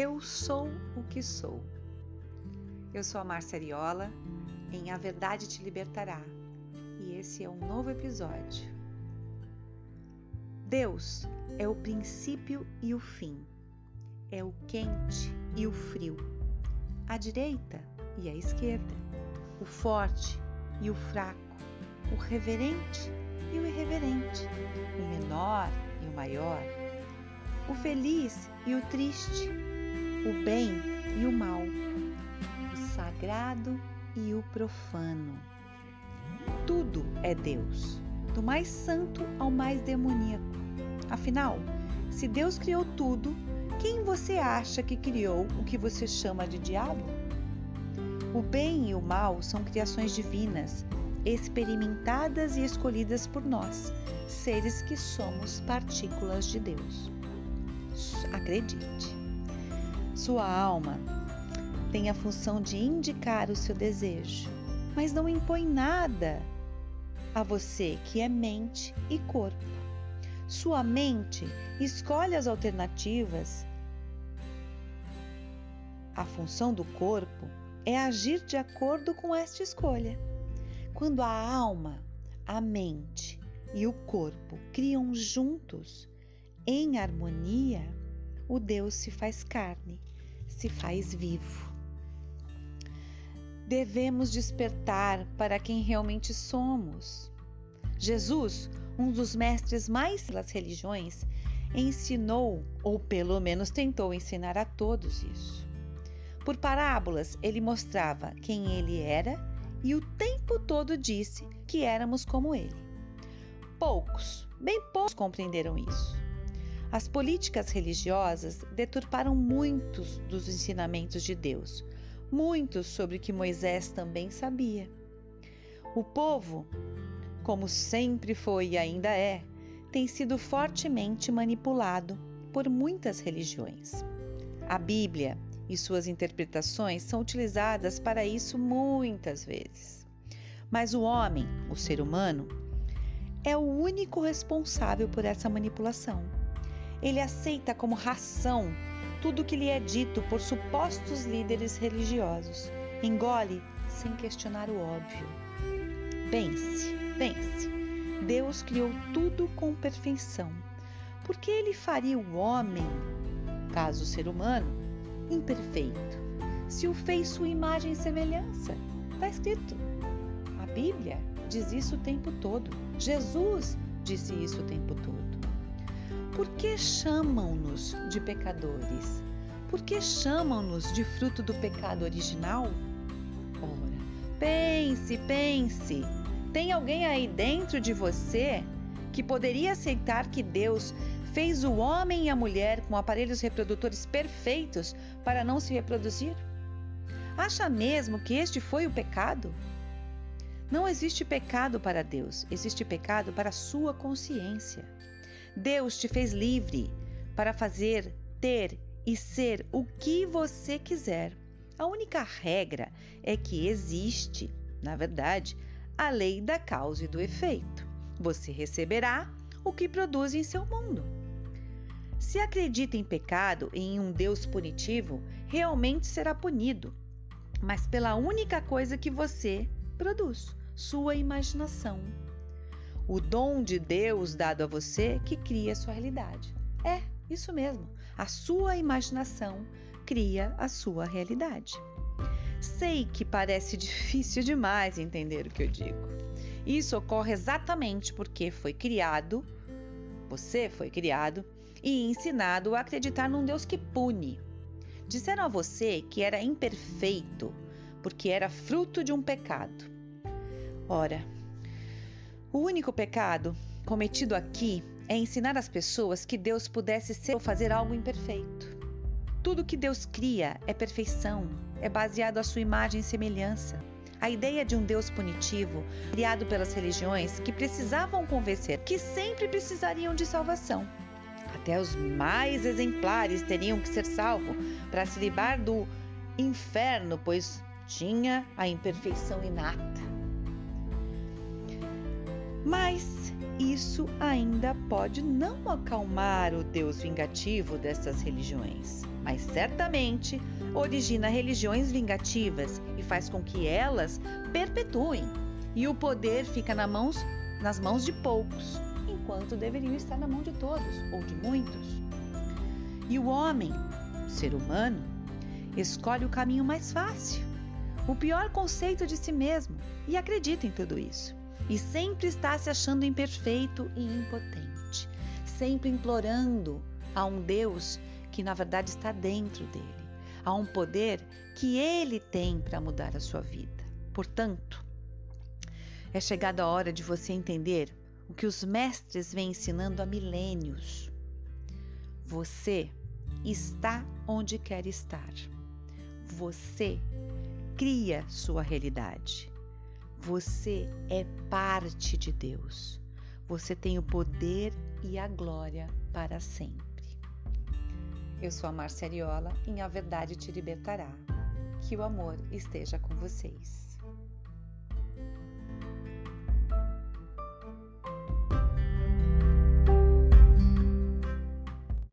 Eu sou o que sou. Eu sou a Márcia Ariola, em A Verdade Te Libertará, e esse é um novo episódio. Deus é o princípio e o fim, é o quente e o frio, a direita e a esquerda, o forte e o fraco, o reverente e o irreverente, o menor e o maior, o feliz e o triste, o bem e o mal, o sagrado e o profano. Tudo é Deus, do mais santo ao mais demoníaco. Afinal, se Deus criou tudo, quem você acha que criou o que você chama de diabo? O bem e o mal são criações divinas, experimentadas e escolhidas por nós, seres que somos partículas de Deus. Acredite. Sua alma tem a função de indicar o seu desejo, mas não impõe nada a você que é mente e corpo. Sua mente escolhe as alternativas. A função do corpo é agir de acordo com esta escolha. Quando a alma, a mente e o corpo criam juntos, em harmonia, o Deus se faz carne se faz vivo. Devemos despertar para quem realmente somos. Jesus, um dos mestres mais das religiões, ensinou, ou pelo menos tentou ensinar a todos isso. Por parábolas, ele mostrava quem ele era e o tempo todo disse que éramos como ele. Poucos, bem poucos compreenderam isso. As políticas religiosas deturparam muitos dos ensinamentos de Deus, muitos sobre que Moisés também sabia. O povo, como sempre foi e ainda é, tem sido fortemente manipulado por muitas religiões. A Bíblia e suas interpretações são utilizadas para isso muitas vezes. Mas o homem, o ser humano, é o único responsável por essa manipulação. Ele aceita como ração tudo o que lhe é dito por supostos líderes religiosos. Engole sem questionar o óbvio. Pense, pense. Deus criou tudo com perfeição. Por que ele faria o homem, caso ser humano, imperfeito, se o fez sua imagem e semelhança? Está escrito. A Bíblia diz isso o tempo todo. Jesus disse isso o tempo todo. Por que chamam-nos de pecadores? Por que chamam-nos de fruto do pecado original? Ora, pense, pense. Tem alguém aí dentro de você que poderia aceitar que Deus fez o homem e a mulher com aparelhos reprodutores perfeitos para não se reproduzir? Acha mesmo que este foi o pecado? Não existe pecado para Deus, existe pecado para a sua consciência. Deus te fez livre para fazer, ter e ser o que você quiser. A única regra é que existe, na verdade, a lei da causa e do efeito. Você receberá o que produz em seu mundo. Se acredita em pecado e em um Deus punitivo, realmente será punido, mas pela única coisa que você produz, sua imaginação o dom de Deus dado a você que cria a sua realidade. É, isso mesmo. A sua imaginação cria a sua realidade. Sei que parece difícil demais entender o que eu digo. Isso ocorre exatamente porque foi criado, você foi criado e ensinado a acreditar num Deus que pune. Disseram a você que era imperfeito porque era fruto de um pecado. Ora, o único pecado cometido aqui é ensinar as pessoas que Deus pudesse ser ou fazer algo imperfeito. Tudo que Deus cria é perfeição, é baseado à sua imagem e semelhança. A ideia de um Deus punitivo, criado pelas religiões que precisavam convencer que sempre precisariam de salvação. Até os mais exemplares teriam que ser salvos para se livrar do inferno, pois tinha a imperfeição inata. Mas isso ainda pode não acalmar o Deus vingativo dessas religiões, mas certamente origina religiões vingativas e faz com que elas perpetuem, e o poder fica nas mãos, nas mãos de poucos, enquanto deveriam estar na mão de todos ou de muitos. E o homem, o ser humano, escolhe o caminho mais fácil, o pior conceito de si mesmo e acredita em tudo isso. E sempre está se achando imperfeito e impotente, sempre implorando a um Deus que na verdade está dentro dele, a um poder que ele tem para mudar a sua vida. Portanto, é chegada a hora de você entender o que os mestres vêm ensinando há milênios. Você está onde quer estar. Você cria sua realidade. Você é parte de Deus. Você tem o poder e a glória para sempre. Eu sou a Marcia Ariola e a verdade te libertará. Que o amor esteja com vocês.